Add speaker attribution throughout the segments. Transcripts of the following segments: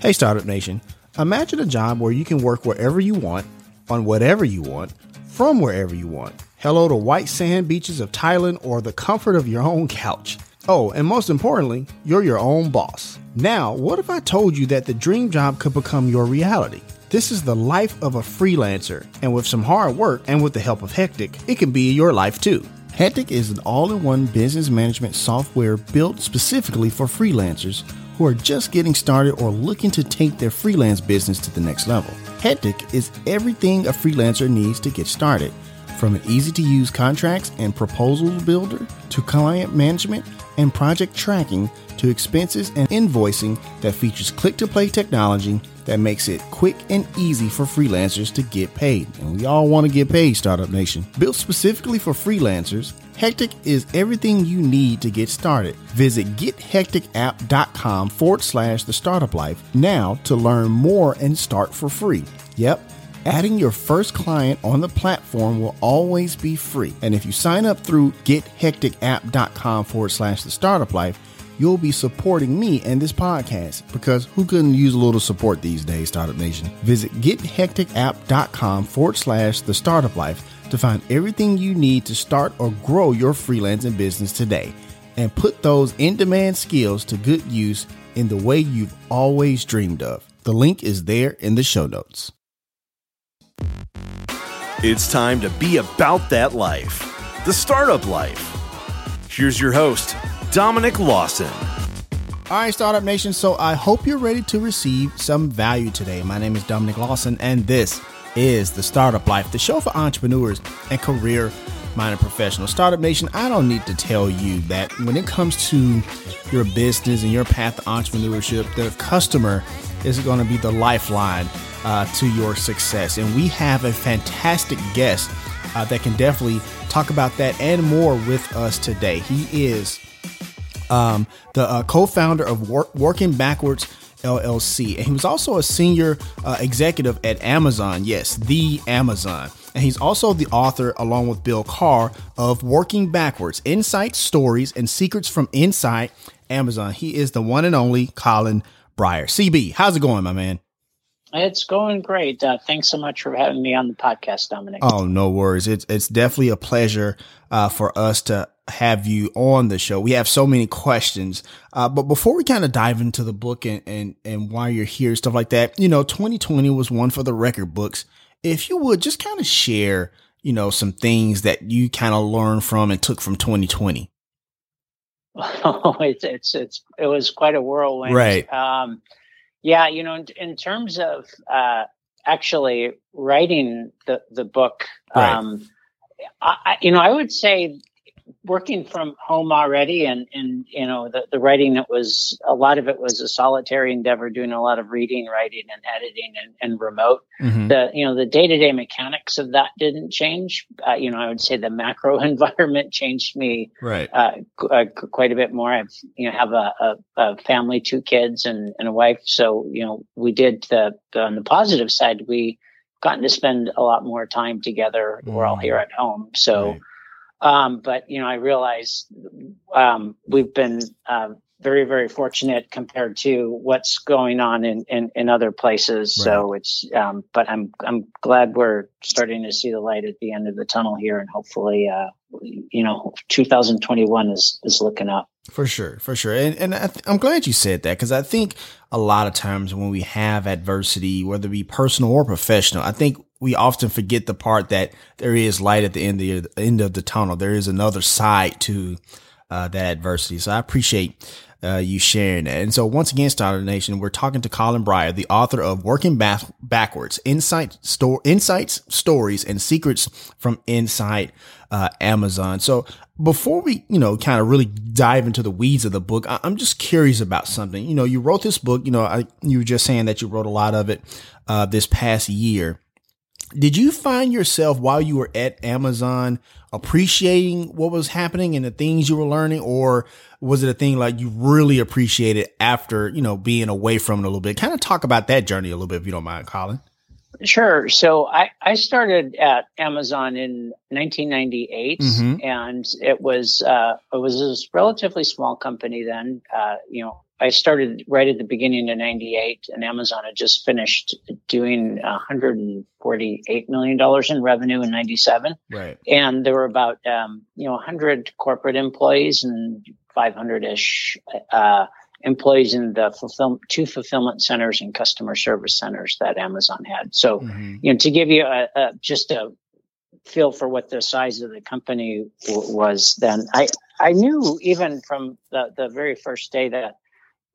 Speaker 1: Hey, Startup Nation. Imagine a job where you can work wherever you want, on whatever you want, from wherever you want. Hello to white sand beaches of Thailand or the comfort of your own couch. Oh, and most importantly, you're your own boss. Now, what if I told you that the dream job could become your reality? This is the life of a freelancer, and with some hard work and with the help of Hectic, it can be your life too. Hectic is an all in one business management software built specifically for freelancers who are just getting started or looking to take their freelance business to the next level. Hectic is everything a freelancer needs to get started, from an easy to use contracts and proposal builder to client management and project tracking to expenses and invoicing that features click to play technology that makes it quick and easy for freelancers to get paid. And we all want to get paid, Startup Nation. Built specifically for freelancers, Hectic is everything you need to get started. Visit gethecticapp.com forward slash the startup life now to learn more and start for free. Yep. Adding your first client on the platform will always be free. And if you sign up through gethecticapp.com forward slash the startup life, you'll be supporting me and this podcast because who couldn't use a little support these days, Startup Nation? Visit gethecticapp.com forward slash the startup life to find everything you need to start or grow your freelancing business today and put those in demand skills to good use in the way you've always dreamed of. The link is there in the show notes.
Speaker 2: It's time to be about that life, the startup life. Here's your host, Dominic Lawson.
Speaker 1: All right, Startup Nation. So I hope you're ready to receive some value today. My name is Dominic Lawson, and this is the Startup Life, the show for entrepreneurs and career minded professionals. Startup Nation, I don't need to tell you that when it comes to your business and your path to entrepreneurship, the customer is going to be the lifeline uh, to your success. And we have a fantastic guest uh, that can definitely talk about that and more with us today. He is um, the uh, co-founder of Work- Working Backwards LLC, and he was also a senior uh, executive at Amazon. Yes, the Amazon. And he's also the author, along with Bill Carr, of Working Backwards Insights, Stories, and Secrets from Inside Amazon. He is the one and only Colin Bryar. CB, how's it going, my man?
Speaker 3: It's going great. Uh, thanks so much for having me on the podcast, Dominic.
Speaker 1: Oh, no worries. It's it's definitely a pleasure uh, for us to have you on the show. We have so many questions, uh, but before we kind of dive into the book and, and and why you're here, stuff like that, you know, 2020 was one for the record books. If you would just kind of share, you know, some things that you kind of learned from and took from 2020.
Speaker 3: Oh, it's it's it's it was quite a whirlwind,
Speaker 1: right?
Speaker 3: Um, yeah, you know, in, in terms of uh, actually writing the the book,
Speaker 1: Right.
Speaker 3: um, I, I- you know, I would say working from home already, and and you know, the the writing that was a lot of it was a solitary endeavor, doing a lot of reading, writing, and editing, and, and remote.
Speaker 1: Mhm.
Speaker 3: The you know the day to day mechanics of that didn't change. Uh, you know, I would say the macro environment changed me
Speaker 1: Right.
Speaker 3: uh, uh, quite a bit more. I've you know have a, a, a family, two kids, and, and a wife. So you know we did the, the on the positive side. We gotten to spend a lot more time together. We're all
Speaker 1: Mm.
Speaker 3: here at home. So,
Speaker 1: Right.
Speaker 3: Um, but you know I realize um, we've been uh, very very fortunate compared to what's going on in in, in other places. So it's um, but I'm I'm glad we're starting to see the light at the end of the tunnel here, and hopefully. Uh, you know, 2021 is is looking up.
Speaker 1: For sure, for sure, and and I th- I'm glad you said that because I think a lot of times when we have adversity, whether it be personal or professional, I think we often forget the part that there is light at the end of the end of the tunnel. There is another side to uh, that adversity. So I appreciate uh, you sharing that. And so once again, Startup Nation, we're talking to Colin Bryar, the author of Working Back- Backwards: Insight Store Insights, Stories, and Secrets from Inside uh, Amazon. So before we, you know, kind of really dive into the weeds of the book, I- I'm just curious about something. You know, you wrote this book. You know, I, you were just saying that you wrote a lot of it uh, this past year. Did you find yourself while you were at Amazon appreciating what was happening and the things you were learning, or was it a thing like you really appreciated after you know being away from it a little bit? Kind of talk about that journey a little bit, if you don't mind, Colin.
Speaker 3: Sure. So I, I started at Amazon in 1998, mm-hmm. and it was uh, it was a relatively small company then. Uh, you know, I started right at the beginning of '98, and Amazon had just finished doing 148 million dollars in revenue in '97.
Speaker 1: Right.
Speaker 3: And there were about um, you know 100 corporate employees and 500 ish uh, employees in the fulfill, two fulfillment centers and customer service centers that Amazon had. So, mm-hmm. you know, to give you a, a, just a feel for what the size of the company w- was then, I I knew even from the the very first day that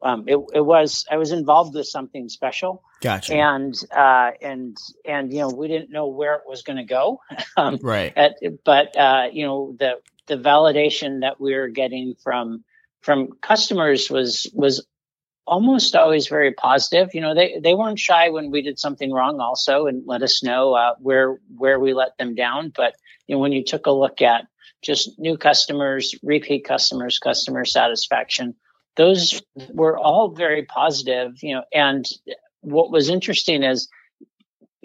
Speaker 3: um, it, it was I was involved with something special.
Speaker 1: Gotcha.
Speaker 3: And uh, and and you know we didn't know where it was going to go.
Speaker 1: um, right.
Speaker 3: At, but uh, you know the the validation that we were getting from from customers was was almost always very positive. You know, they they weren't shy when we did something wrong, also, and let us know uh, where where we let them down. But you know, when you took a look at just new customers, repeat customers, customer satisfaction, those were all very positive. You know, and what was interesting is.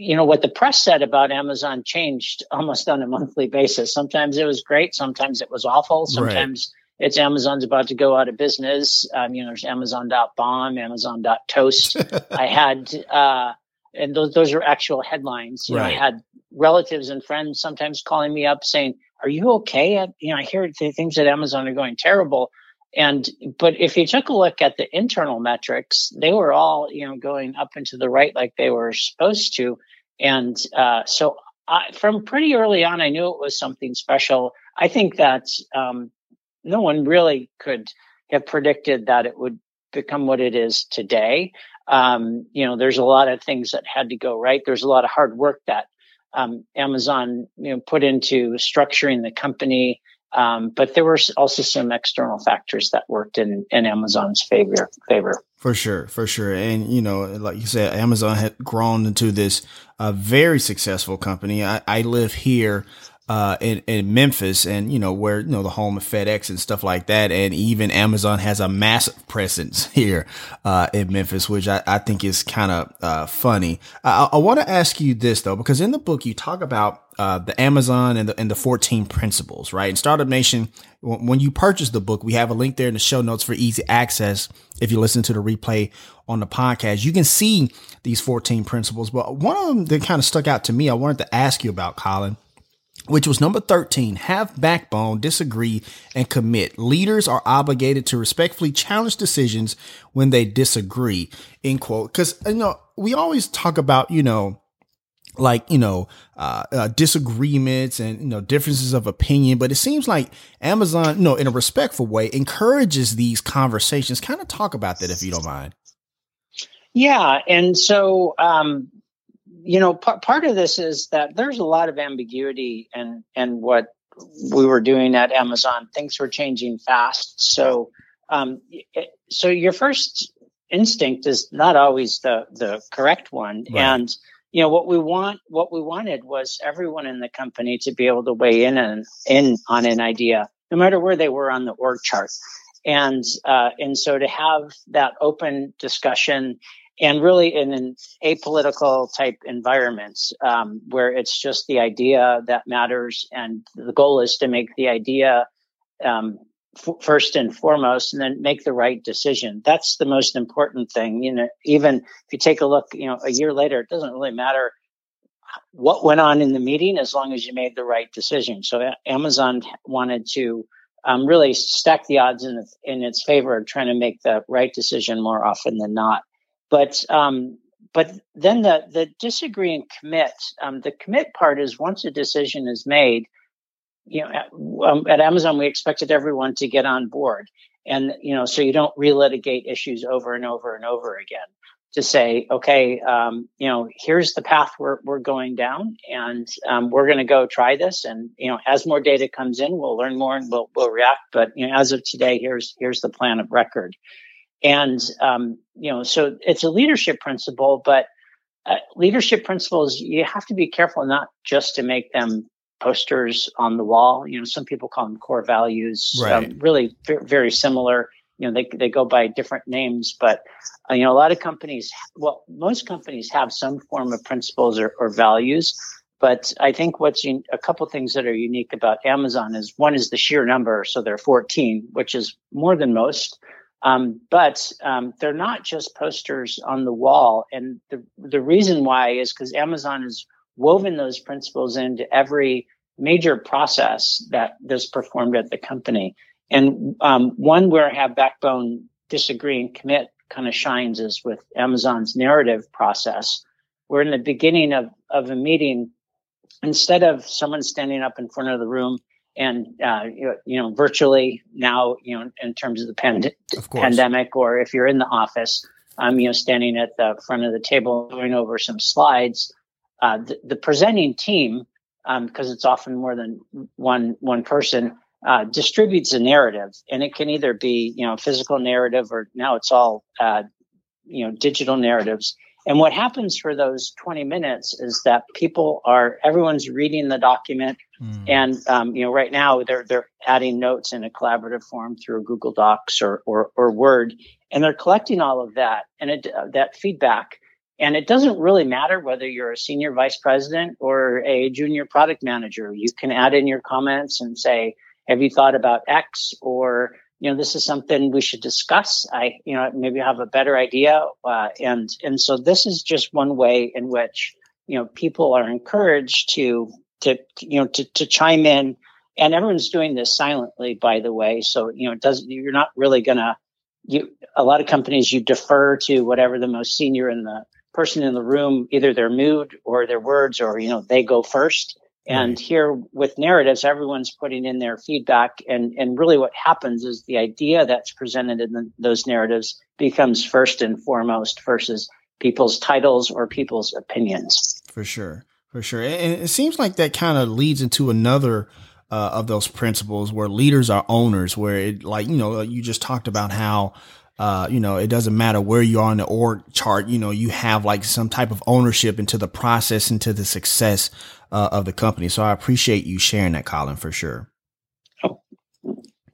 Speaker 3: You know what the press said about Amazon changed almost on a monthly basis. Sometimes it was great, sometimes it was awful, sometimes it's Amazon's about to go out of business. Um, you know, there's Amazon.bomb, Amazon.toast. I had, uh, and those, those are actual headlines. You right. know, I had relatives and friends sometimes calling me up saying, are you okay? I, you know, I hear things at Amazon are going terrible. And, but if you took a look at the internal metrics, they were all, you know, going up into the right like they were supposed to. And, uh, so I, from pretty early on, I knew it was something special. I think that, um, no one really could have predicted that it would become what it is today. Um, you know, there's a lot of things that had to go right. There's a lot of hard work that um, Amazon you know put into structuring the company. Um, but there were also some external factors that worked in, in Amazon's favor. Favor
Speaker 1: for sure, for sure, and you know, like you said, Amazon had grown into this uh, very successful company. I, I live here uh, in, in Memphis and, you know, where, you know, the home of FedEx and stuff like that. And even Amazon has a massive presence here, uh, in Memphis, which I, I think is kind of, uh, funny. I, I want to ask you this though, because in the book you talk about, uh, the Amazon and the, and the 14 principles, right? In Startup Nation, when you purchase the book, we have a link there in the show notes for easy access. If you listen to the replay on the podcast, you can see these 14 principles. But one of them that kind of stuck out to me, I wanted to ask you about, Colin which was number 13 have backbone disagree and commit. Leaders are obligated to respectfully challenge decisions when they disagree end quote. Because you know we always talk about you know like you know uh, uh, disagreements and you know differences of opinion but it seems like amazon you know in a respectful way encourages these conversations. Kind of talk about that if you don't mind.
Speaker 3: Yeah and so um you know, p- part of this is that there's a lot of ambiguity and and what we were doing at Amazon. Things were changing fast, so um, so your first instinct is not always the the correct one, right. and you know what we want what we wanted was everyone in the company to be able to weigh in and in on an idea, no matter where they were on the org chart. And uh, and so to have that open discussion and really in an apolitical type environments um, where it's just the idea that matters and the goal is to make the idea um, f- first and foremost and then make the right decision. That's the most important thing you know even if you take a look you know a year later it doesn't really matter what went on in the meeting as long as you made the right decision. So amazon wanted to um, really stack the odds in, in its favor trying to make the right decision more often than not but um, but then the the disagree and commit. Um, the commit part is once a decision is made. You know, at, um, at Amazon, we expected everyone to get on board, and you know, so you don't relitigate issues over and over and over again. To say, okay, um, you know, here's the path we're we're going down, and um, we're going to go try this. And you know, as more data comes in, we'll learn more and we'll we'll react. But you know, as of today, here's here's the plan of record. And, um, you know, so it's a leadership principle, but uh, leadership principles, you have to be careful not just to make them posters on the wall. You know, some people call them core values,
Speaker 1: right.
Speaker 3: um, really very similar. you know, they, they go by different names, but, uh, you know, a lot of companies, well, most companies have some form of principles or, or values. But I think what's un- a couple things that are unique about Amazon is one is the sheer number. So they're 14, which is more than most. Um, but um, they're not just posters on the wall. And the, the reason why is because Amazon has woven those principles into every major process that is performed at the company. And um, one where I have backbone disagree and commit kind of shines is with Amazon's narrative process, where in the beginning of, of a meeting, instead of someone standing up in front of the room and uh, you, know virtually now you know in terms of the pand- of pandemic or if you're in the office um, you know standing at the front of the table going over some slides uh, the, the, presenting team because um, it's often more than one one person uh, distributes a narrative. And it can either be you know physical narrative or now it's all uh, you know digital narratives and what happens for those 20 minutes is that people are everyone's reading the document, mm. and um, you know right now they're they're adding notes in a collaborative form through Google Docs or or, or Word, and they're collecting all of that and it, uh, that feedback. And it doesn't really matter whether you're a senior vice president or a junior product manager. You can add in your comments and say, "Have you thought about X?" or you know, this is something we should discuss. I, you know, maybe have a better idea. Uh, and, and so this is just one way in which, you know, people are encouraged to, to, you know, to, to chime in and everyone's doing this silently, by the way. So, you know, it doesn't, you're not really gonna, you, a lot of companies, you defer to whatever the most senior in the person in the room, either their mood or their words, or, you know, they go first. And right. here with narratives, everyone's putting in their feedback. And, and really what happens is the idea that's presented in the, those narratives becomes first and foremost versus people's titles or people's opinions.
Speaker 1: For sure. For sure. And it seems like that kind of leads into another uh, of those principles where leaders are owners, where it, like, you know, you just talked about how uh, you know, it doesn't matter where you are in the org chart, you know, you have like some type of ownership into the process, into the success uh, of the company. So I appreciate you sharing that, Colin, for sure.
Speaker 3: Oh,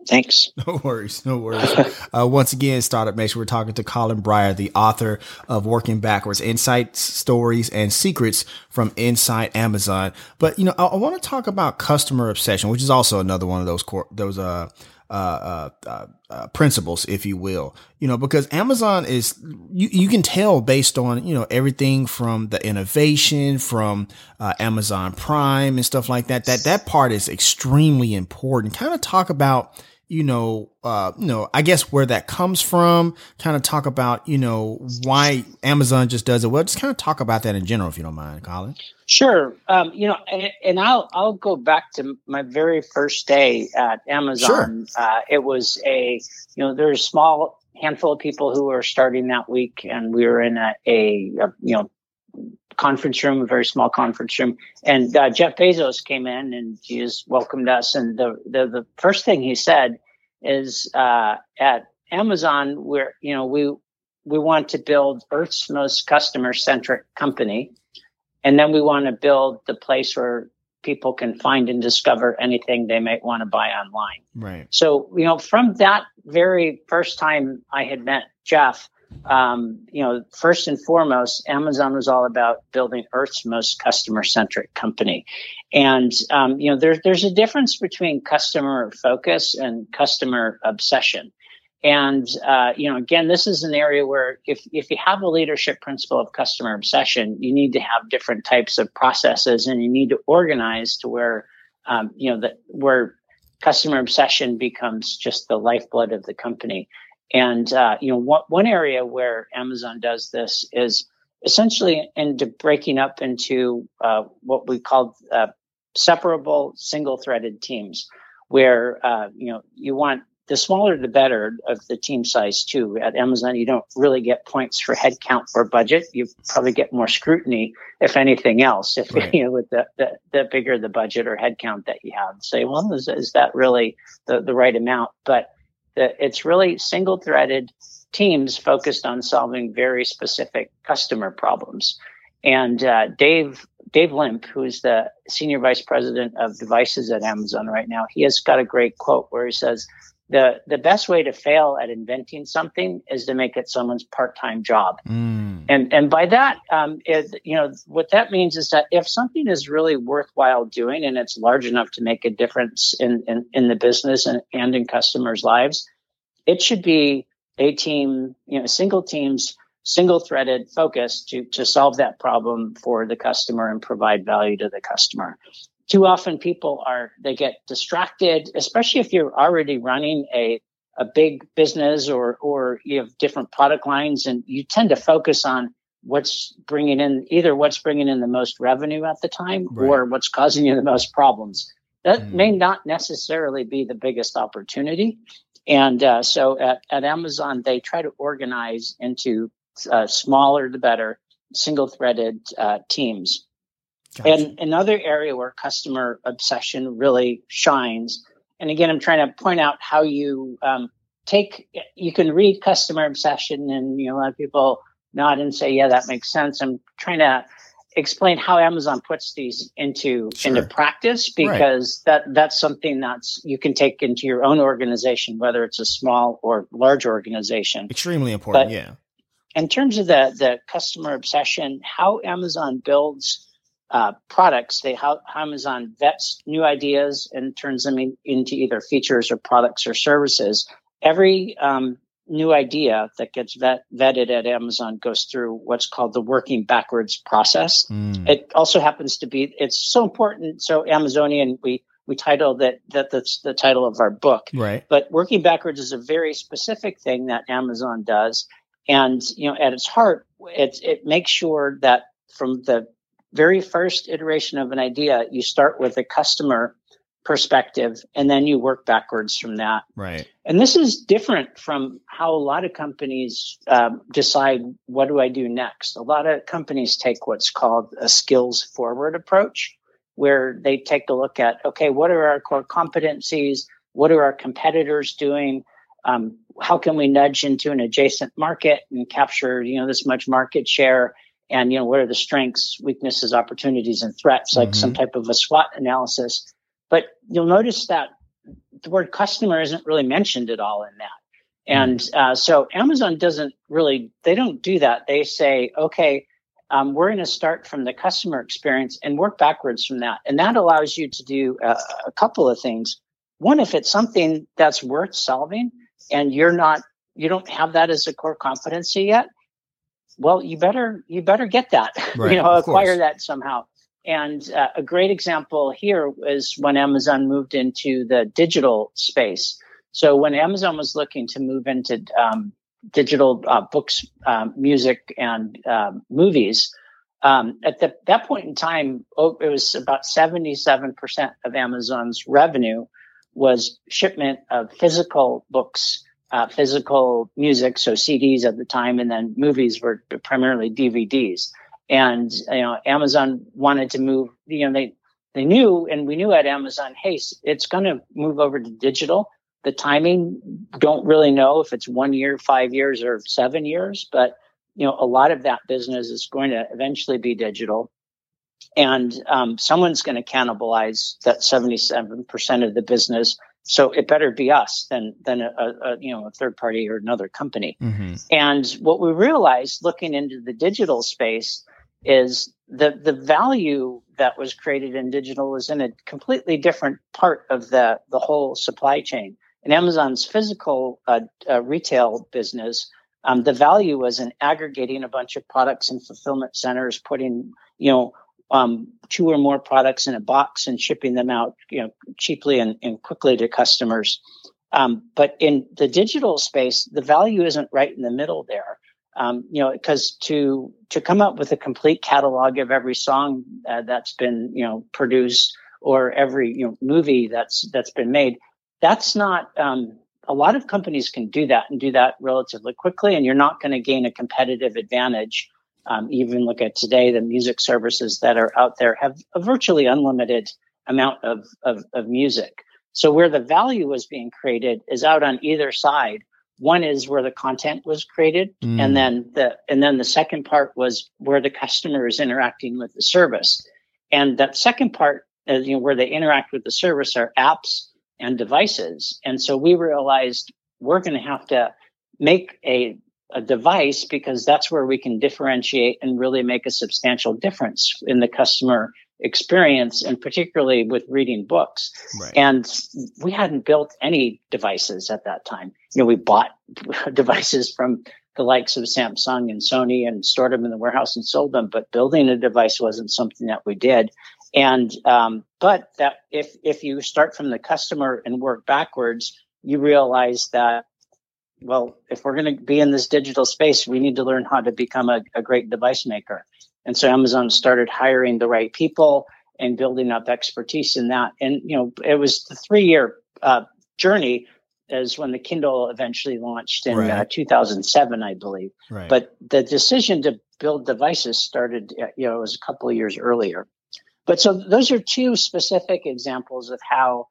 Speaker 3: thanks.
Speaker 1: No worries. No worries. uh, once again, Startup Nation, we're talking to Colin Bryar, the author of Working Backwards, Insights, Stories, and Secrets from Inside Amazon. But, you know, I, I want to talk about customer obsession, which is also another one of those, core, those, uh, uh, uh, uh, principles, if you will, you know, because Amazon is, you, you can tell based on, you know, everything from the innovation from uh, Amazon Prime and stuff like that, that that part is extremely important. Kind of talk about, you know, uh, you know, I guess where that comes from, kind of talk about, you know, why Amazon just does it well. Just kind of talk about that in general, if you don't mind, Colin.
Speaker 3: Sure. Um, you know, and, and, I'll I'll go back to my very first day at Amazon. Sure. Uh, it was a, you know, there's a small handful of people who were starting that week, and we were in a, a, a you know conference room, a very small conference room. And uh, Jeff Bezos came in and he just welcomed us. And the, the, the first thing he said is uh, at Amazon, where, you know, we, we want to build Earth's most customer centric company. And then we want to build the place where people can find and discover anything they might want to buy online.
Speaker 1: Right.
Speaker 3: So, you know, from that very first time I had met Jeff, um, you know, first and foremost, Amazon was all about building Earth's most customer-centric company, and um, you know, there's there's a difference between customer focus and customer obsession. And uh, you know, again, this is an area where if if you have a leadership principle of customer obsession, you need to have different types of processes, and you need to organize to where um, you know that where customer obsession becomes just the lifeblood of the company. And uh, you know, one, one area where Amazon does this is essentially into breaking up into uh, what we call uh, separable single-threaded teams, where uh, you know you want the smaller the better of the team size too. At Amazon, you don't really get points for headcount or budget. You probably get more scrutiny, if anything else, if right. you know with the, the, the bigger the budget or headcount that you have. Say, well, is, is that really the, the right amount? But it's really single threaded teams focused on solving very specific customer problems. And uh, Dave Dave Limp, who's the senior vice president of devices at Amazon right now, he has got a great quote where he says, the the best way to fail at inventing something is to make it someone's part-time job mm. and and by that um, it, you know what that means is that if something is really worthwhile doing and it's large enough to make a difference in in, in the business and, and in customers lives it should be a team you know single teams single threaded focus to to solve that problem for the customer and provide value to the customer too often people are they get distracted especially if you're already running a a big business or or you have different product lines and you tend to focus on what's bringing in either what's bringing in the most revenue at the time right. or what's causing you the most problems that mm. may not necessarily be the biggest opportunity and uh, so at, at amazon they try to organize into uh, smaller the better single threaded uh, teams Gotcha. And another area where customer obsession really shines. And again, I'm trying to point out how you um, take, you can read customer obsession and, you know, a lot of people nod and say, yeah, that makes sense. I'm trying to explain how Amazon puts these into sure. into practice because right. that that's something that's you can take into your own organization, whether it's a small or large organization.
Speaker 1: Extremely important, but yeah.
Speaker 3: In terms of the the customer obsession, how Amazon builds uh, products. They how Amazon vets new ideas and turns them in, into either features or products or services. Every um, new idea that gets vet, vetted at Amazon goes through what's called the working backwards process. Mm. It also happens to be it's so important. So Amazonian, we we titled that that that's the title of our book.
Speaker 1: Right.
Speaker 3: But working backwards is a very specific thing that Amazon does, and you know at its heart, it it makes sure that from the very first iteration of an idea, you start with a customer perspective and then you work backwards from that.
Speaker 1: Right.
Speaker 3: And this is different from how a lot of companies um, decide what do I do next. A lot of companies take what's called a skills forward approach, where they take a look at okay, what are our core competencies? What are our competitors doing? Um, how can we nudge into an adjacent market and capture you know this much market share? And you know what are the strengths weaknesses opportunities and threats like mm-hmm. some type of a swot analysis. But you'll notice that the word customer isn't really mentioned at all in that. And mm-hmm. uh, so amazon doesn't really they don't do that. They say okay um, we're going to start from the customer experience and work backwards from that. And that allows you to do a, a couple of things. One if it's something that's worth solving and you're not you don't have that as a core competency yet well, you better you better get that, right, you know, acquire course. that somehow. And uh, a great example here was when Amazon moved into the digital space. So when Amazon was looking to move into um, digital uh, books, um, music, and um, movies, um, at the, that point in time, oh, it was about 77% of Amazon's revenue was shipment of physical books uh, physical music, so CDs at the time, and then movies were primarily DVDs. And you know, Amazon wanted to move. You know, they they knew, and we knew at Amazon, hey, it's going to move over to digital. The timing, don't really know if it's one year, five years, or seven years, but you know, a lot of that business is going to eventually be digital and um, someone's going to cannibalize that 77% of the business so it better be us than than a, a you know a third party or another company. Mm-hmm. And what we realized looking into the digital space is the the value that was created in digital was in a completely different part of the the whole supply chain. In Amazon's physical uh, uh, retail business, um, the value was in aggregating a bunch of products in fulfillment centers, putting you know um, two or more products in a box and shipping them out, you know, cheaply and, and quickly to customers. Um, but in the digital space, the value isn't right in the middle there. Um, you know, because to to come up with a complete catalog of every song uh, that's been you know produced or every you know movie that's that's been made, that's not. Um, a lot of companies can do that and do that relatively quickly, and you're not going to gain a competitive advantage um, even look at today, the music services that are out there have a virtually unlimited amount of, of, of music. So where the value was being created is out on either side. One is where the content was created, mm. and then the and then the second part was where the customer is interacting with the service. And that second part, uh, you know, where they interact with the service are apps and devices. And so we realized we're going to have to make a, a device because that's where we can differentiate and really make a substantial difference in the customer experience and particularly with reading books. Right. And we hadn't built any devices at that time. You know, we bought devices from the likes of Samsung and Sony and stored them in the warehouse and sold them, but building a device wasn't something that we did. And um, but that if if you start from the customer and work backwards, you realize that well, if we're going to be in this digital space, we need to learn how to become a, a great device maker. And so Amazon started hiring the right people and building up expertise in that. And, you know, it was the three year uh, journey as when the Kindle eventually launched in uh, right. uh, 2007, I believe. Right. But the decision to build devices started, uh, you know, it was a couple of years earlier. But so those are two specific examples of how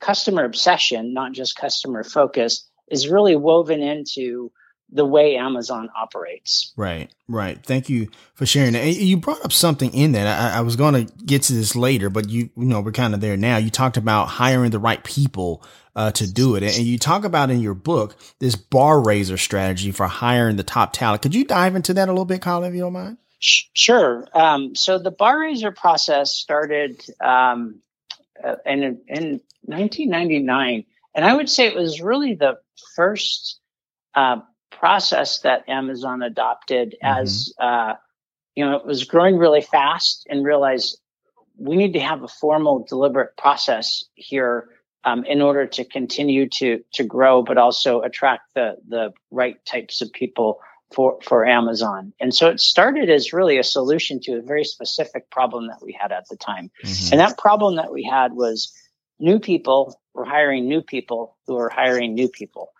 Speaker 3: customer obsession, not just customer focus, is really woven into the way Amazon operates.
Speaker 1: Right, right. Thank you for sharing that. You brought up something in that. I, I was going to get to this later, but you, you know, we're kind of there now. You talked about hiring the right people uh, to do it, and you talk about in your book this bar raiser strategy for hiring the top talent. Could you dive into that a little bit, Colin, if you don't mind?
Speaker 3: Sure. Um, so the bar raiser process started um, uh, in in 1999, and I would say it was really the first. Uh, process that Amazon adopted mm-hmm. as uh, you know it was growing really fast and realized we need to have a formal, deliberate process here um, in order to continue to to grow, but also attract the the right types of people for for Amazon. And so it started as really a solution to a very specific problem that we had at the time. Mm-hmm. And that problem that we had was new people were hiring new people who are hiring new people.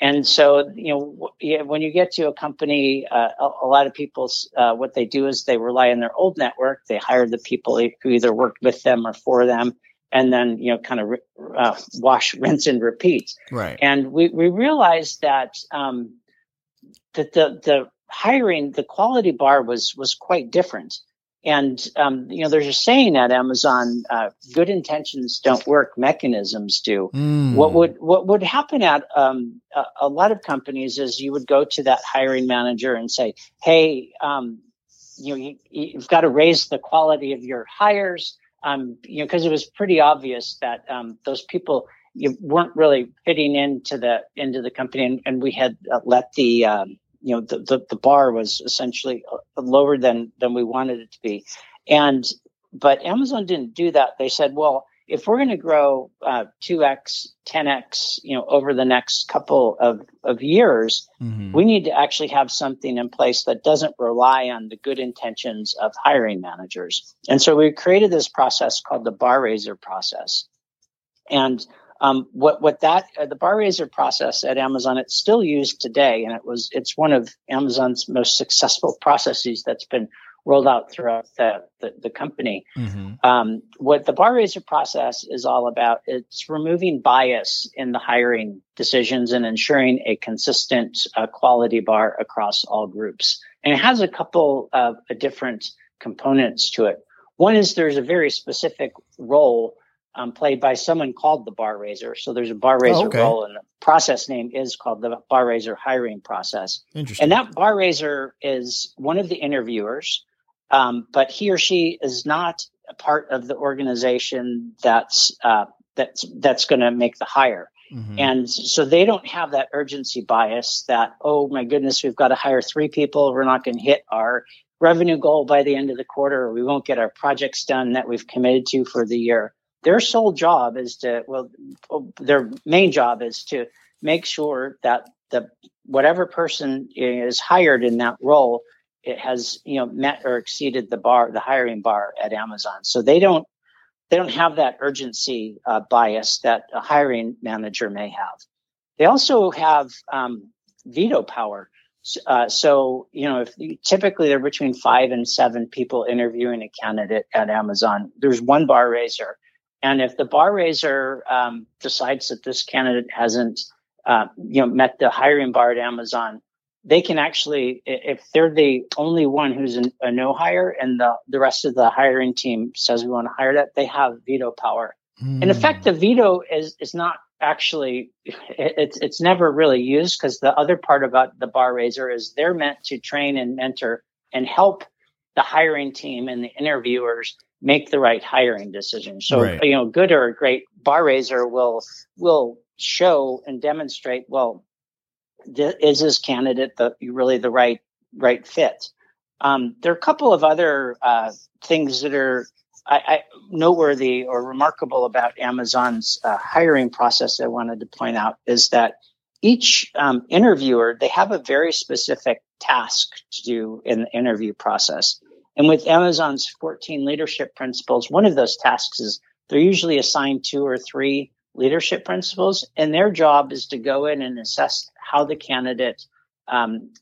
Speaker 3: And so, you know, when you get to a company, uh, a, lot of people, uh, what they do is they rely on their old network. They hire the people who either worked with them or for them, and then you know, kind of uh, wash, rinse, and repeat.
Speaker 1: Right.
Speaker 3: And we we realized that um, that the the hiring, the quality bar was was quite different. And um, you know, there's a saying at Amazon: uh, "Good intentions don't work; mechanisms do." Mm. What would what would happen at um, a, a, lot of companies is you would go to that hiring manager and say, "Hey, um, you know, you, have got to raise the quality of your hires." Um, you know, because it was pretty obvious that um, those people you weren't really fitting into the into the company, and, and we had uh, let the um, you know the, the, the bar was essentially uh, lower than than we wanted it to be. And but amazon didn't do that. They said well if we're going to grow uh, 2x 10x you know over the next couple of, of years mm-hmm. we need to actually have something in place that doesn't rely on the good intentions of hiring managers. And so we created this process called the bar raiser process. And um, what what that uh, the bar raiser process at Amazon it's still used today, and it was it's one of Amazon's most successful processes that's been rolled out throughout the the, the company. Mm-hmm. Um, what the bar raiser process is all about it's removing bias in the hiring decisions and ensuring a consistent uh, quality bar across all groups. And it has a couple of different components to it. One is there's a very specific role um, played by someone called the bar raiser. So there's a bar raiser oh, okay. role, and the process name is called the bar raiser hiring process.
Speaker 1: Interesting.
Speaker 3: And that bar raiser is one of the interviewers, um, but he or she is not a part of the organization that's uh, that's that's going to make the hire. Mm-hmm. And so they don't have that urgency bias that, oh my goodness, we've got to hire three people. We're not going to hit our revenue goal by the end of the quarter, or we won't get our projects done that we've committed to for the year their sole job is to well their main job is to make sure that the whatever person is hired in that role it has you know met or exceeded the bar the hiring bar at amazon. So they don't they don't have that urgency uh, bias that a hiring manager may have. They also have um, veto power. Uh, so you know if typically they're between five and seven people interviewing a candidate at amazon. There's one bar raiser and if the bar raiser um, decides that this candidate hasn't, uh, you know, met the hiring bar at Amazon, they can actually, if they're the only one who's a no hire, and the the rest of the hiring team says we want to hire that, they have veto power Mm. In effect, the veto is is not actually it's it's never really used because the other part about the bar raiser is they're meant to train and mentor and help the hiring team and the interviewers make the right hiring decision. So right. you know, good or a great bar raiser will will show and demonstrate well th- is this candidate the really the right right fit. Um, there are a couple of other uh, things that are I, I, noteworthy or remarkable about Amazon's uh, hiring process. I wanted to point out is that each um, interviewer they have a very specific task to do in the interview process. And with Amazon's 14 leadership principles, one of those tasks is they're usually assigned two or three leadership principles, and their job is to go in and assess how the candidate um,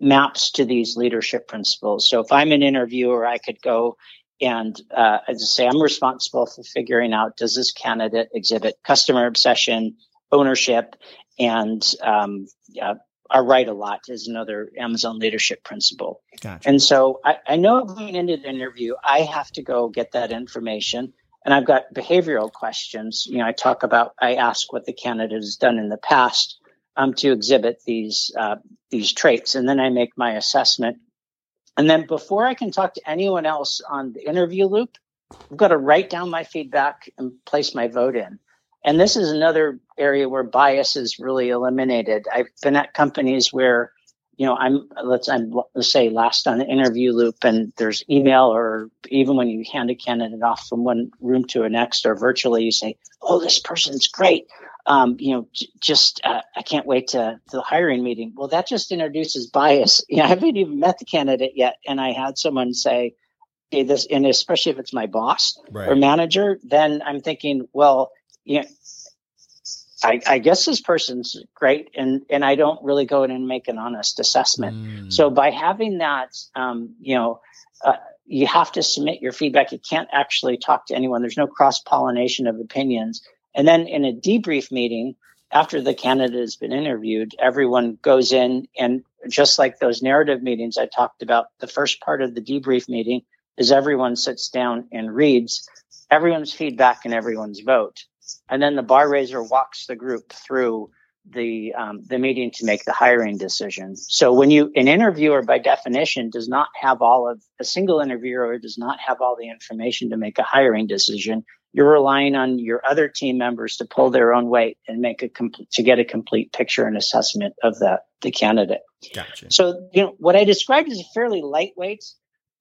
Speaker 3: maps to these leadership principles. So if I'm an interviewer, I could go and uh, as I say, I'm responsible for figuring out does this candidate exhibit customer obsession, ownership, and um, are right a lot is another Amazon leadership principle. Gotcha. And so I, I know going into the interview, I have to go get that information. And I've got behavioral questions. You know, I talk about, I ask what the candidate has done in the past um, to exhibit these uh, these traits, and then I make my assessment. And then before I can talk to anyone else on the interview loop, I've got to write down my feedback and place my vote in. And this is another area where bias is really eliminated. I've been at companies where, you know, I'm let's I'm let's say last on the interview loop, and there's email, or even when you hand a candidate off from one room to the next, or virtually, you say, "Oh, this person's great." Um, you know, j- just uh, I can't wait to, to the hiring meeting. Well, that just introduces bias. You know, I haven't even met the candidate yet, and I had someone say, "Hey, this," and especially if it's my boss right. or manager, then I'm thinking, well you know, I, I, guess this person's great, and and I don't really go in and make an honest assessment. Mm. So by having that, um, you know, uh, you have to submit your feedback. You can't actually talk to anyone. There's no cross pollination of opinions. And then in a debrief meeting, after the candidate has been interviewed, everyone goes in and just like those narrative meetings I talked about, the first part of the debrief meeting is everyone sits down and reads everyone's feedback and everyone's vote and then the bar raiser walks the group through the um, the meeting to make the hiring decision. So when you an interviewer by definition does not have all of a single interviewer does not have all the information to make a hiring decision. You're relying on your other team members to pull their own weight and make a complete to get a complete picture and assessment of the the candidate. Gotcha. So you know what I described as a fairly lightweight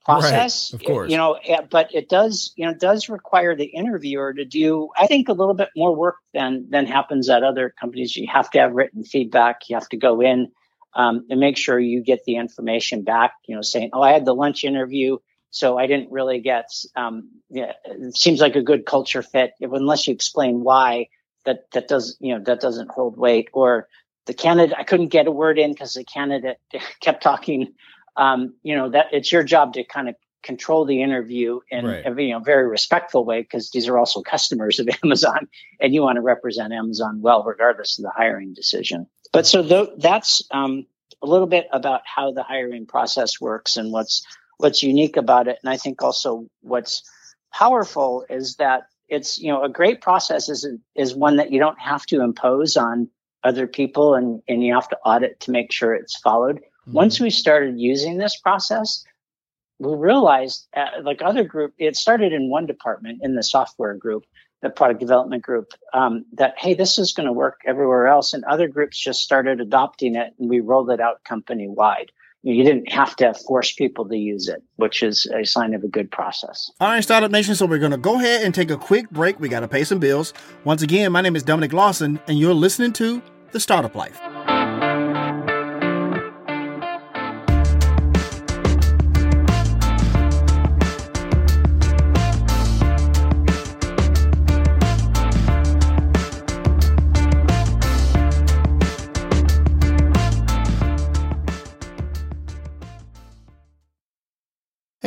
Speaker 3: process.
Speaker 1: Right, of course.
Speaker 3: You know, but it does, you know, does require the interviewer to do, I think, a little bit more work than than happens at other companies. You have to have written feedback. You have to go in um, and make sure you get the information back. You know, saying, "Oh, I had the lunch interview." So I didn't really get. Um, yeah, it seems like a good culture fit, unless you explain why. That that does you know that doesn't hold weight. Or the candidate, I couldn't get a word in because the candidate kept talking um, you know that it's your job to kind of control the interview in right. a you know very respectful way because these are also customers of Amazon and you want to represent Amazon well regardless of the hiring decision. But so th- that's um, a little bit about how the hiring process works and what's what's unique about it. And I think also what's powerful is that it's you know a great process is is one that you don't have to impose on other people and and you have to audit to make sure it's followed Mm-hmm. Once we started using this process, we realized, uh, like other group, it started in one department in the software group, the product development group, um, that hey, this is going to work everywhere else, and other groups just started adopting it, and we rolled it out company wide. You didn't have to force people to use it, which is a sign of a good process.
Speaker 1: All right, Startup Nation. So we're going to go ahead and take a quick break. We got to pay some bills. Once again, my name is Dominic Lawson, and you're listening to The Startup Life.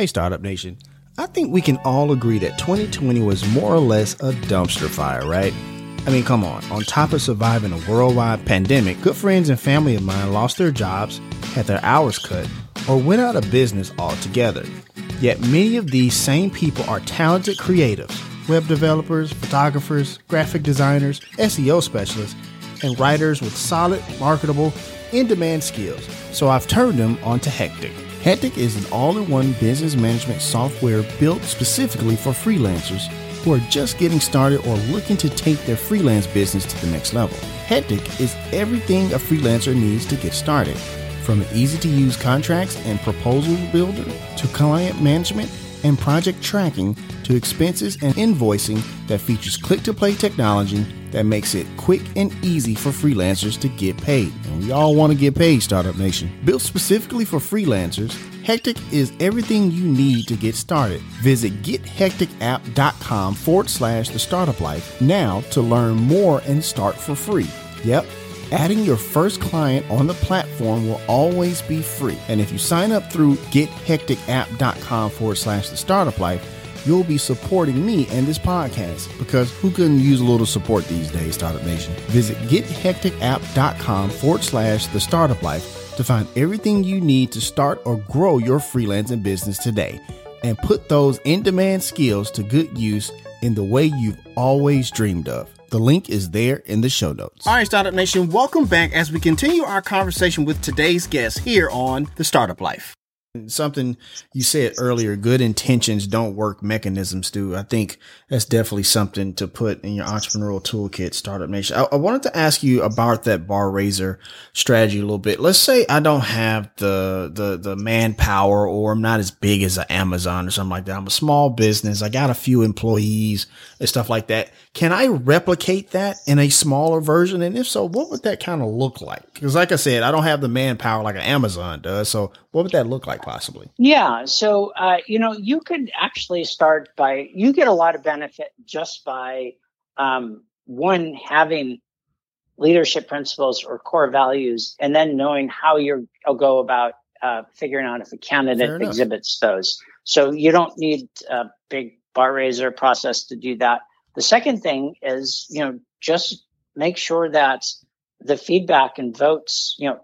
Speaker 1: Hey, Startup Nation. I think we can all agree that 2020 was more or less a dumpster fire, right? I mean, come on. On top of surviving a worldwide pandemic, good friends and family of mine lost their jobs, had their hours cut, or went out of business altogether. Yet many of these same people are talented creatives web developers, photographers, graphic designers, SEO specialists, and writers with solid, marketable, in demand skills. So I've turned them onto Hectic. Hectic is an all in one business management software built specifically for freelancers who are just getting started or looking to take their freelance business to the next level. Hectic is everything a freelancer needs to get started. From an easy to use contracts and proposal builder to client management and project tracking to expenses and invoicing that features click to play technology that makes it quick and easy for freelancers to get paid. And we all want to get paid, Startup Nation. Built specifically for freelancers, Hectic is everything you need to get started. Visit gethecticapp.com forward slash the startup life now to learn more and start for free. Yep. Adding your first client on the platform will always be free. And if you sign up through gethecticapp.com forward slash the startup life, you'll be supporting me and this podcast because who couldn't use a little support these days, Startup Nation? Visit gethecticapp.com forward slash the startup life to find everything you need to start or grow your freelancing business today and put those in demand skills to good use in the way you've always dreamed of. The link is there in the show notes. All right, Startup Nation, welcome back as we continue our conversation with today's guest here on The Startup Life. Something you said earlier, good intentions don't work, mechanisms do. I think that's definitely something to put in your entrepreneurial toolkit, Startup Nation. I, I, wanted to ask you about that bar raiser strategy a little bit. Let's say I don't have the, the, the manpower or I'm not as big as an Amazon or something like that. I'm a small business. I got a few employees and stuff like that. Can I replicate that in a smaller version? And if so, what would that kind of look like? Because like I said, I don't have the manpower like an Amazon does. So what would that look like possibly?
Speaker 3: Yeah. So, uh, you know, you could actually start by, you get a lot of benefit just by, um, one, having leadership principles or core values, and then knowing how you'll go about uh, figuring out if a candidate exhibits those. So you don't need a big bar raiser process to do that. The second thing is, you know, just make sure that the feedback and votes, you know,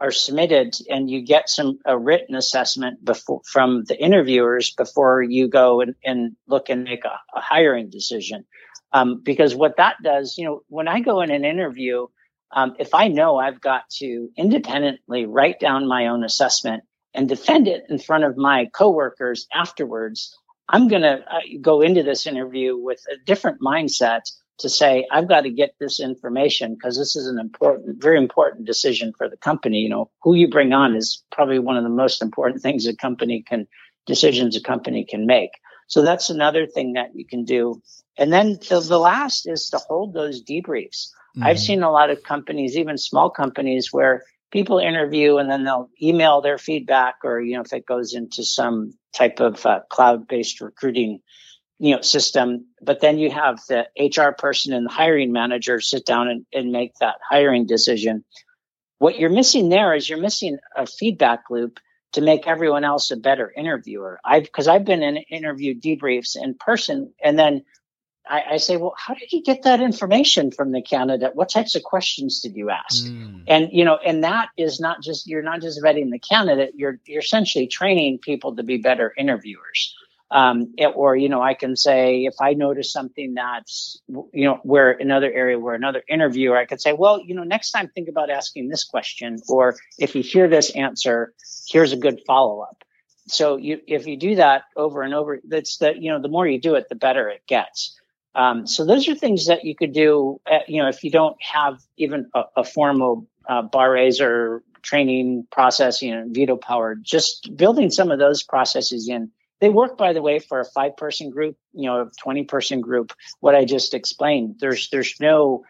Speaker 3: are submitted and you get some a written assessment before from the interviewers before you go and, and look and make a, a hiring decision. Um, because what that does, you know, when I go in an interview, um, if I know I've got to independently write down my own assessment and defend it in front of my coworkers afterwards, I'm going to uh, go into this interview with a different mindset to say, I've got to get this information because this is an important, very important decision for the company. You know, who you bring on is probably one of the most important things a company can, decisions a company can make. So that's another thing that you can do. And then the, the last is to hold those debriefs. Mm-hmm. I've seen a lot of companies, even small companies, where people interview and then they'll email their feedback or, you know, if it goes into some type of uh, cloud based recruiting you know system but then you have the hr person and the hiring manager sit down and, and make that hiring decision. What you're missing there is you're missing a feedback loop to make everyone else a better interviewer. I've because i've been in interview debriefs in person and then I, I, say well how did you get that information from the candidate? What types of questions did you ask? Mm. and you know and that is not just you're not just vetting the candidate you're you're essentially training people to be better interviewers um, it, or, you know, I can say if I notice something that's, you know, where another area where another interviewer, I could say, well, you know, next time think about asking this question, or if you hear this answer, here's a good follow up. So you, if you do that over and over, that's the, you know, the more you do it, the better it gets. Um, so those are things that you could do, uh, you know, if you don't have even a, a formal uh, bar raiser training process, you know, veto power, just building some of those processes in they work, by the way, for a five person group, you know, a 20 person group. What I just explained, there's, there's no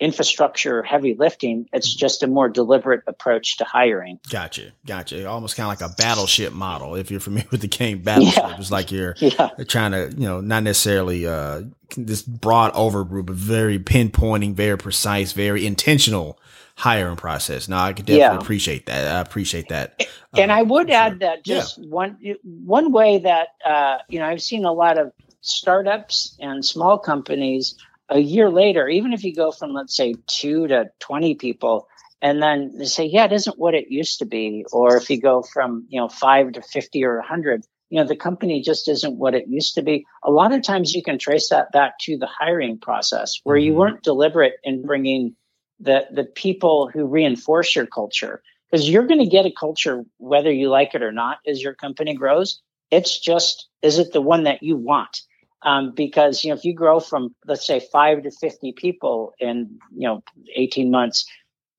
Speaker 3: infrastructure heavy lifting. It's just a more deliberate approach to hiring.
Speaker 1: Gotcha. Gotcha. Almost kind of like a battleship model. If you're familiar with the game Battleship, yeah. it's like you're yeah. trying to, you know, not necessarily, uh, this broad overview, but very pinpointing, very precise, very intentional hiring process. Now I could definitely yeah. appreciate that. I appreciate that.
Speaker 3: And uh, I would add sure. that just one one way that uh, you know I've seen a lot of startups and small companies a year later, even if you go from let's say two to twenty people, and then they say, yeah, it isn't what it used to be, or if you go from you know five to fifty or hundred, you know, the company just isn't what it used to be. A lot of times you can trace that back to the hiring process where you mm-hmm. weren't deliberate in bringing the, the people who reinforce your culture because you're going to get a culture whether you like it or not as your company grows. It's just, is it the one that you want? Um, because, you know, if you grow from, let's say five to 50 people in, you know, 18 months,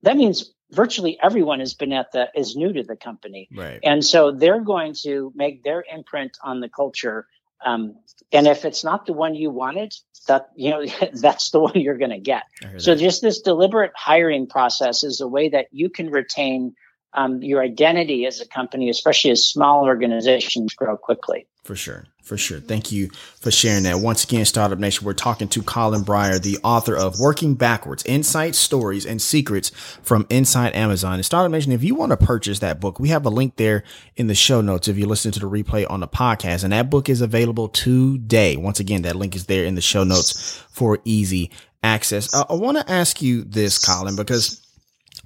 Speaker 3: that means virtually everyone has been at the is new to the company.
Speaker 1: Right.
Speaker 3: And so they're going to make their imprint on the culture um, and if it's not the one you wanted that you know that's the one you're going to get so that. just this deliberate hiring process is a way that you can retain um, your identity as a company especially as small organizations grow quickly
Speaker 1: for sure. For sure. Thank you for sharing that. Once again, Startup Nation, we're talking to Colin Bryar, the author of Working Backwards, Insights, Stories, and Secrets from Inside Amazon. And Startup Nation, if you want to purchase that book, we have a link there in the show notes if you listen to the replay on the podcast. And that book is available today. Once again, that link is there in the show notes for easy access. Uh, I want to ask you this, Colin, because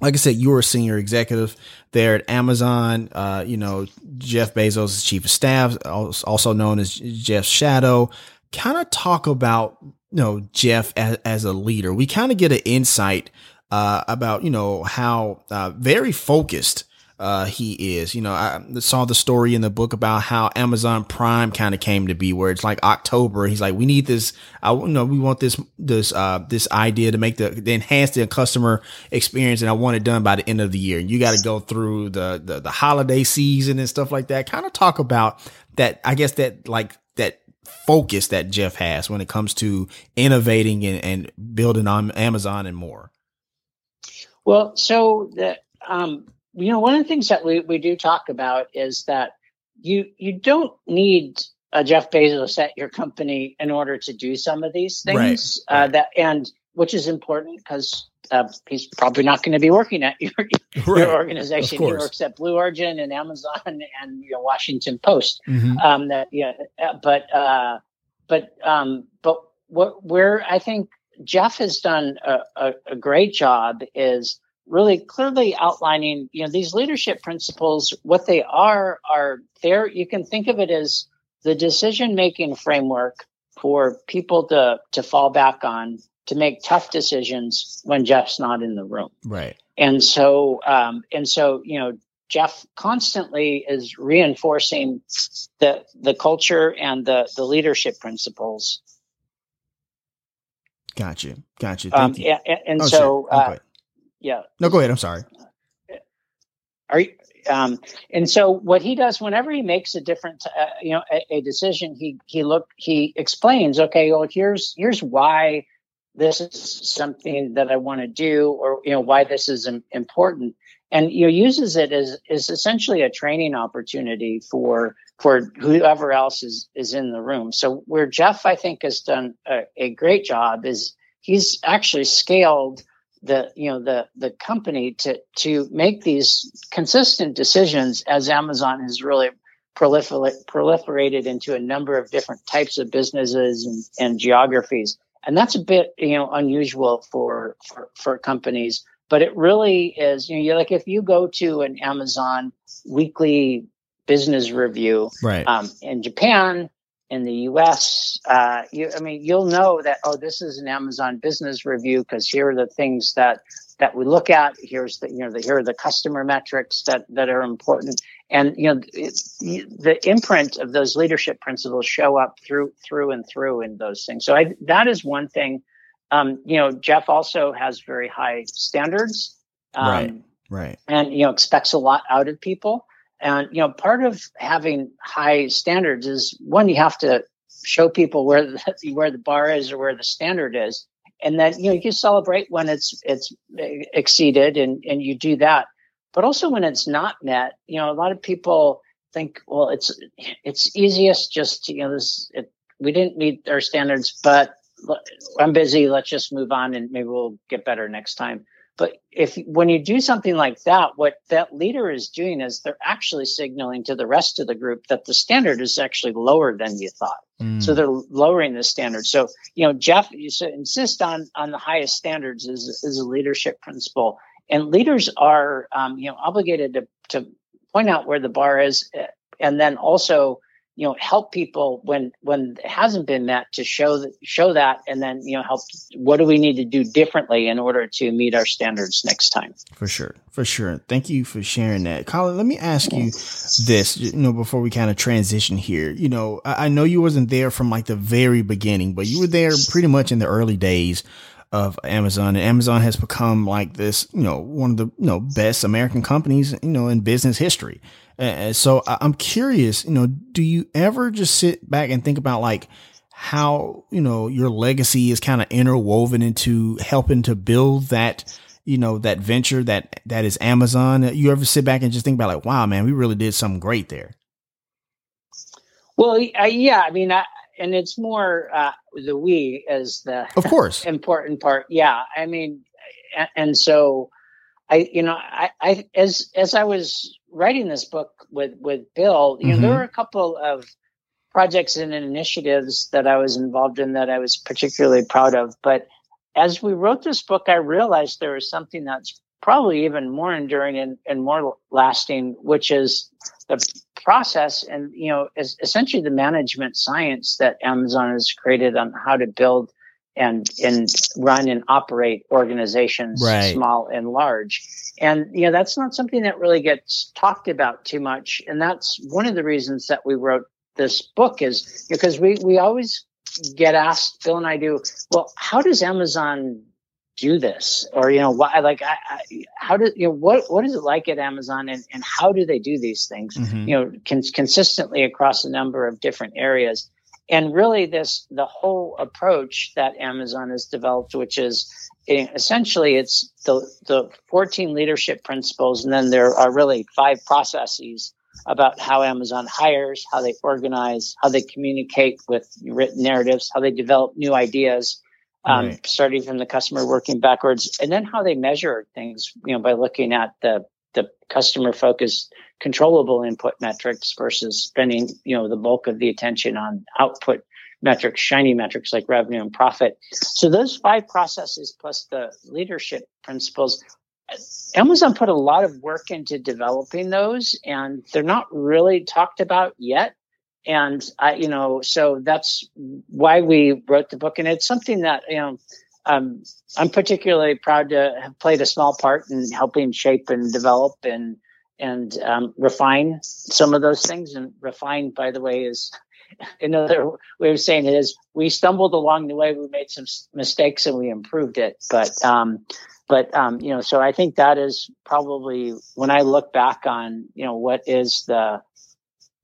Speaker 1: like I said, you were a senior executive there at Amazon. Uh, you know, Jeff Bezos' chief of staff, also known as Jeff's shadow. Kind of talk about, you know, Jeff as, as a leader. We kind of get an insight uh, about, you know, how uh, very focused uh, he is. You know, I saw the story in the book about how Amazon Prime kind of came to be, where it's like October. He's like, we need this. I you know we want this this uh this idea to make the, the enhance the customer experience, and I want it done by the end of the year. And you got to go through the, the the holiday season and stuff like that. Kind of talk about that. I guess that like that focus that Jeff has when it comes to innovating and, and building on Amazon and more.
Speaker 3: Well, so the um you know, one of the things that we, we do talk about is that you you don't need a Jeff Bezos at your company in order to do some of these things. Right. Uh, that and which is important because uh, he's probably not going to be working at your, right. your organization. He works at Blue Origin and Amazon and you know Washington Post. Mm-hmm. Um, that yeah, uh, but uh, but um, but what where I think Jeff has done a, a, a great job is really clearly outlining, you know, these leadership principles, what they are, are there. You can think of it as the decision making framework for people to, to fall back on to make tough decisions when Jeff's not in the room.
Speaker 1: Right.
Speaker 3: And so, um, and so, you know, Jeff constantly is reinforcing the the culture and the the leadership principles.
Speaker 1: Gotcha, gotcha.
Speaker 3: Um, and, and oh, so, uh, yeah.
Speaker 1: No, go ahead. I'm sorry.
Speaker 3: Are you? Um, and so what he does whenever he makes a different, uh, you know, a, a, decision, he he look he explains. Okay, well here's here's why this is something that I want to do, or you know why this is important, and you know uses it as is essentially a training opportunity for for whoever else is is in the room. So where Jeff I think has done a, a great job is he's actually scaled the you know the the company to to make these consistent decisions as Amazon has really proliferate, proliferated into a number of different types of businesses and, and geographies. And that's a bit you know unusual for, for for companies but it really is you know you're like if you go to an Amazon weekly business review
Speaker 1: right.
Speaker 3: um, in Japan in the U.S. Uh, you, I mean, you'll know that oh, this is an Amazon business review because here are the things that that we look at. Here's the you know the, here are the customer metrics that that are important, and you know it, the imprint of those leadership principles show up through through and through in those things. So I, that is one thing. Um, you know, Jeff also has very high standards,
Speaker 1: um, right? Right,
Speaker 3: and you know expects a lot out of people. And you know, part of having high standards is one you have to show people where the, where the bar is or where the standard is, and then you know you celebrate when it's it's exceeded, and and you do that. But also when it's not met, you know, a lot of people think, well, it's it's easiest just to, you know this it, we didn't meet our standards, but I'm busy. Let's just move on, and maybe we'll get better next time. But if when you do something like that, what that leader is doing is they're actually signaling to the rest of the group that the standard is actually lower than you thought. Mm. So they're lowering the standard. So you know, Jeff, you insist on on the highest standards is is a leadership principle, and leaders are um, you know obligated to to point out where the bar is, eh, and then also you know help people when when it hasn't been met to show that show that and then you know help what do we need to do differently in order to meet our standards next time
Speaker 1: for sure for sure thank you for sharing that colin let me ask you this you know before we kind of transition here you know I, I know you wasn't there from like the very beginning but you were there pretty much in the early days of Amazon. And Amazon has become like this, you know, one of the, you know, best American companies, you know, in business history. Uh, so I'm curious, you know, do you ever just sit back and think about like how, you know, your legacy is kind of interwoven into helping to build that, you know, that venture that, that is Amazon? You ever sit back and just think about like, wow, man, we really did something great there?
Speaker 3: Well, uh, yeah, I mean, I, and it's more uh, the we as the
Speaker 1: of course
Speaker 3: important part. Yeah, I mean, and, and so I, you know, I, I as as I was writing this book with with Bill, you mm-hmm. know, there mm-hmm. were a couple of projects and initiatives that I was involved in that I was particularly proud of. But as we wrote this book, I realized there was something that's probably even more enduring and, and more lasting, which is the process and you know is essentially the management science that Amazon has created on how to build and and run and operate organizations, right. small and large. And you know that's not something that really gets talked about too much. And that's one of the reasons that we wrote this book is because we we always get asked, Bill and I do, well, how does Amazon do this or you know why like I, I, how do you know what what is it like at amazon and, and how do they do these things mm-hmm. you know consistently across a number of different areas and really this the whole approach that amazon has developed which is eh, essentially it's the the 14 leadership principles and then there are really five processes about how amazon hires how they organize how they communicate with written narratives how they develop new ideas um, right. starting from the customer, working backwards, and then how they measure things. You know, by looking at the the customer focused controllable input metrics versus spending you know the bulk of the attention on output metrics, shiny metrics like revenue and profit. So those five processes plus the leadership principles. Amazon put a lot of work into developing those, and they're not really talked about yet and I, you know, so that's why we wrote the book, and it's something that you know, um, I'm particularly proud to have played a small part in helping shape and develop and and um, refine some of those things. And refine, by the way, is another way of saying it is we stumbled along the way, we made some mistakes, and we improved it. But um, but um, you know, so I think that is probably when I look back on you know what is the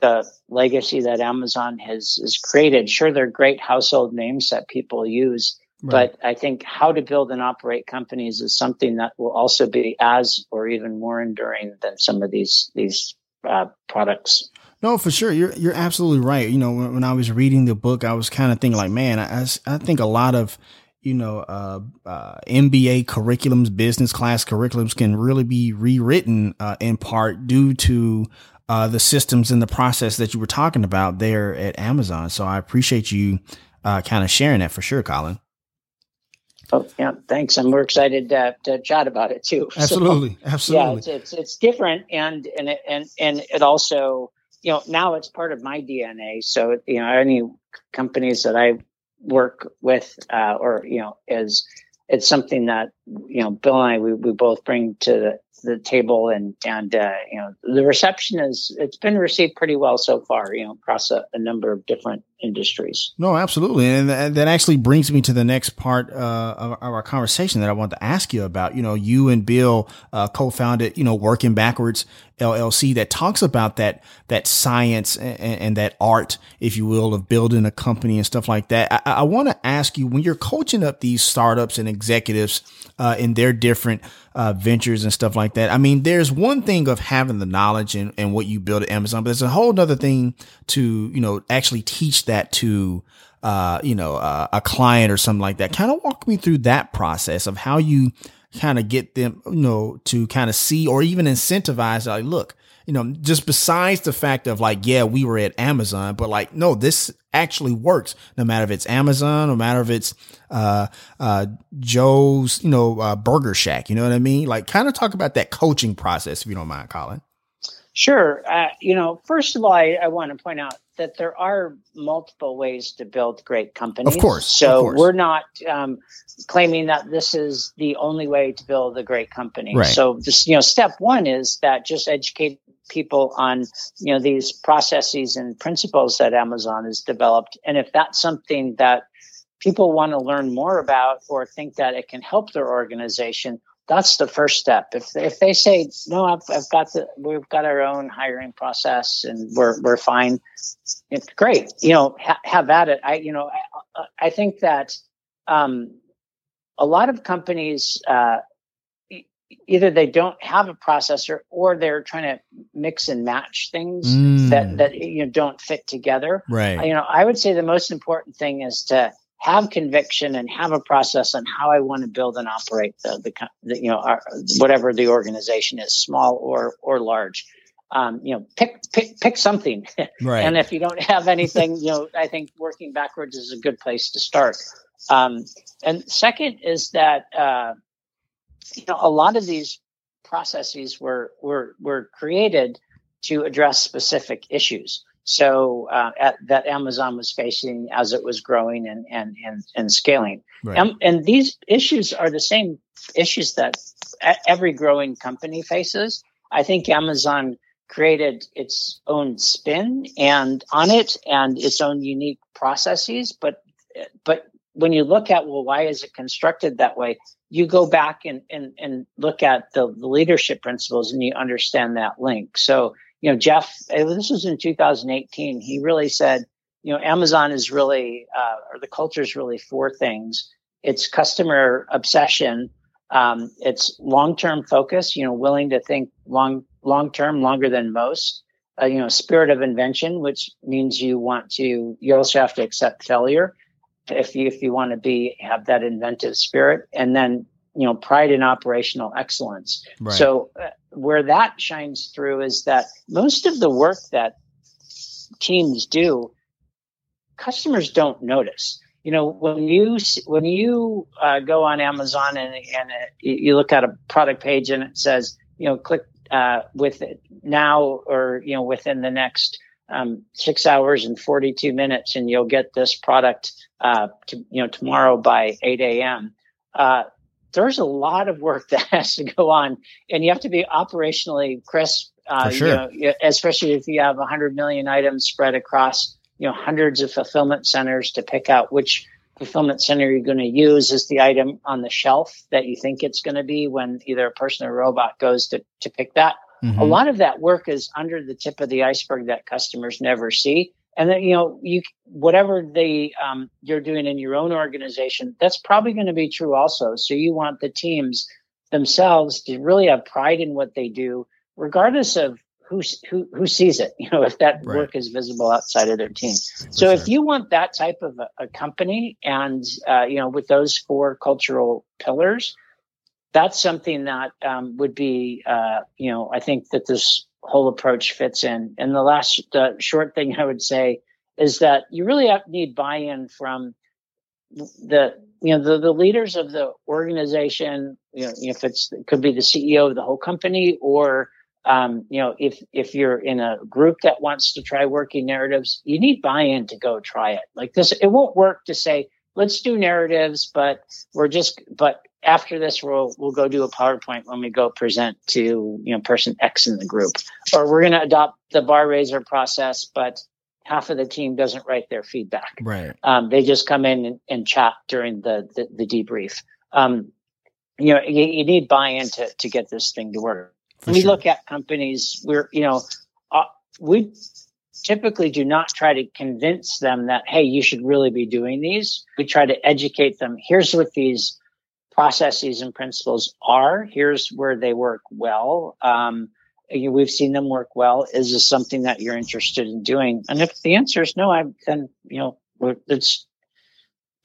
Speaker 3: the legacy that Amazon has, has created. Sure, they're great household names that people use, right. but I think how to build and operate companies is something that will also be as or even more enduring than some of these these uh, products.
Speaker 1: No, for sure. You're you're absolutely right. You know, when, when I was reading the book, I was kind of thinking like, man, I, I think a lot of you know, uh, uh, MBA curriculums, business class curriculums can really be rewritten uh, in part due to uh, the systems and the process that you were talking about there at Amazon. So I appreciate you uh, kind of sharing that for sure, Colin.
Speaker 3: Oh yeah, thanks. And we're excited to, to chat about it too.
Speaker 1: Absolutely, so, absolutely.
Speaker 3: Yeah, it's, it's, it's different, and and it, and and it also, you know, now it's part of my DNA. So you know, any companies that I work with, uh, or you know, is it's something that you know Bill and I we, we both bring to the the table and and uh, you know the reception is it's been received pretty well so far you know across a, a number of different industries.
Speaker 1: No absolutely. And that actually brings me to the next part uh, of, our conversation that i want to ask you about. You know you and bill uh, co-founded you know working backwards llc that talks about that that science and, and, that art if you will of building a company and stuff like that. I, I want to ask you when you're coaching up these startups and executives uh, in their different uh, ventures and stuff like that. I mean, there's one thing of having the knowledge and, and what you build at Amazon, but there's a whole other thing to, you know, actually teach that to, uh, you know, uh, a client or something like that. Kind of walk me through that process of how you kind of get them, you know, to kind of see or even incentivize, like, look, you know, just besides the fact of like, yeah, we were at Amazon, but like, no, this actually works no matter if it's Amazon, no matter if it's, uh, uh, Joe's, you know, uh, Burger Shack, you know what I mean? Like kind of talk about that coaching process, if you don't mind, Colin.
Speaker 3: Sure. Uh, you know, first of all, I, I want to point out that there are multiple ways to build great companies.
Speaker 1: Of course.
Speaker 3: So
Speaker 1: of course.
Speaker 3: we're not um, claiming that this is the only way to build a great company.
Speaker 1: Right.
Speaker 3: So this, you know, step one is that just educate people on you know these processes and principles that Amazon has developed, and if that's something that people want to learn more about or think that it can help their organization, that's the first step. If if they say no, I've, I've got the we've got our own hiring process and we're we're fine, it's great. You know, ha- have at it. I you know I, I think that um, a lot of companies. Uh, either they don't have a processor or they're trying to mix and match things
Speaker 1: Mm.
Speaker 3: that that you know don't fit together
Speaker 1: right.
Speaker 3: you know i would say the most important thing is to have conviction and have a process on how i want to build and operate the, the, the you know our, whatever the organization is small or or large. Um, you know pick pick pick something.
Speaker 1: Right.
Speaker 3: and if you don't have anything you know i think working backwards is a good place to start. Um, and second is that uh, you know a lot of these processes were were were created to address specific issues so uh, at, that Amazon was facing as it was growing and and and, and scaling.
Speaker 1: right.
Speaker 3: Um, and these issues are the same issues that every growing company faces. I think Amazon created its own spin and on it and its own unique processes, but but when you look at well, why is it constructed that way? You go back and and, and look at the, the leadership principles and you understand that link. So you know, Jeff, this was in 2018. He really said, you know, Amazon is really, uh, or the culture is really four things. It's customer obsession. Um, it's long-term focus, you know, willing to think long, long-term, longer than most. Uh, you know, spirit of invention, which means you want to, you also have to accept failure if you, if you want to be, have that inventive spirit. And then, you know, pride in operational excellence.
Speaker 1: right.
Speaker 3: So uh, where that shines through is that most of the work that teams do, customers don't notice. You know, when you when you uh, go on Amazon and and uh, you you look at a product page and it says, you know, click uh, with it now or you know within the next um, six hours and 42 minutes, and you'll get this product uh, to, you know tomorrow by 8 a.m. Uh, there's a lot of work that has to go on, and you have to be operationally crisp. Uh,
Speaker 1: sure.
Speaker 3: you know, especially if you have 100 million items spread across you know hundreds of fulfillment centers to pick out which fulfillment center you're going to use is the item on the shelf that you think it's going to be when either a person or a robot goes to, to pick that.
Speaker 1: Mhm.
Speaker 3: A lot of that work is under the tip of the iceberg that customers never see. And then, you know, you, whatever the, um, you're doing in your own organization, that's probably going to be true also. So you want the teams themselves to really have pride in what they do, regardless of who, who, who sees it, you know, if that
Speaker 1: Right.
Speaker 3: work is visible outside of their team. So
Speaker 1: For
Speaker 3: if you want that type of a, a company and, uh, you know, with those four cultural pillars, that's something that um, would be, uh, you know, I think that this whole approach fits in. And the last uh, short thing I would say is that you really need buy-in from the, you know, the, the leaders of the organization. You know, if it's it could be the CEO of the whole company, or um, you know, if if you're in a group that wants to try working narratives, you need buy-in to go try it. Like this, it won't work to say let's do narratives, but we're just but after this we'll we'll go do a PowerPoint when we go present to you know person X in the group, or we're going to adopt the bar raiser process, but half of the team doesn't write their feedback.
Speaker 1: right.
Speaker 3: Um, they just come in and, and chat during the the, the debrief. Um, you know, you, you need buy-in to to get this thing to work.
Speaker 1: For
Speaker 3: When we
Speaker 1: sure.
Speaker 3: look at companies, we're you know, uh, we typically do not try to convince them that hey, you should really be doing these. We try to educate them. Here's what these processes and principles are. Here's where they work well. Um, we've seen them work well. Is this something that you're interested in doing? And if the answer is no, I'm then you know it's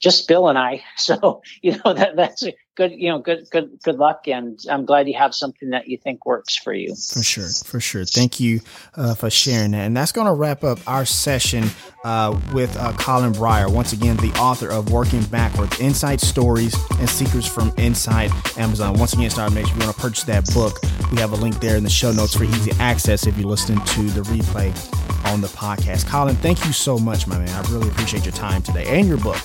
Speaker 3: just Bill and I. So you know that that's good, you know, good, good, good luck. And I'm glad you have something that you think works for you.
Speaker 1: For sure. For sure. Thank you uh, for sharing that. And that's going to wrap up our session uh, with uh, Colin Bryar. Once again, the author of Working Backwards, Inside Stories and Secrets from Inside Amazon. Once again, Startup Nation, if you want to purchase that book, we have a link there in the show notes for easy access if you're listening to the replay on the podcast. Colin, thank you so much, my man. I really appreciate your time today and your book.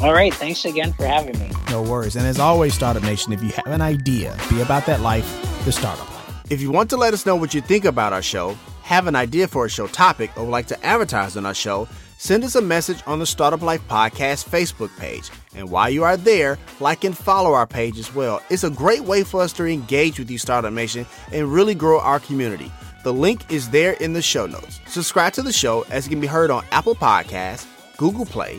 Speaker 3: All right. Thanks again for having me.
Speaker 1: No worries. And as always, Startup Nation, if you have an idea, be about that life, the startup life. If you want to let us know what you think about our show, have an idea for a show topic, or would like to advertise on our show, send us a message on the Startup Life Podcast Facebook page. And while you are there, like and follow our page as well. It's a great way for us to engage with you, Startup Nation, and really grow our community. The link is there in the show notes. Subscribe to the show as it can be heard on Apple Podcasts, Google Play,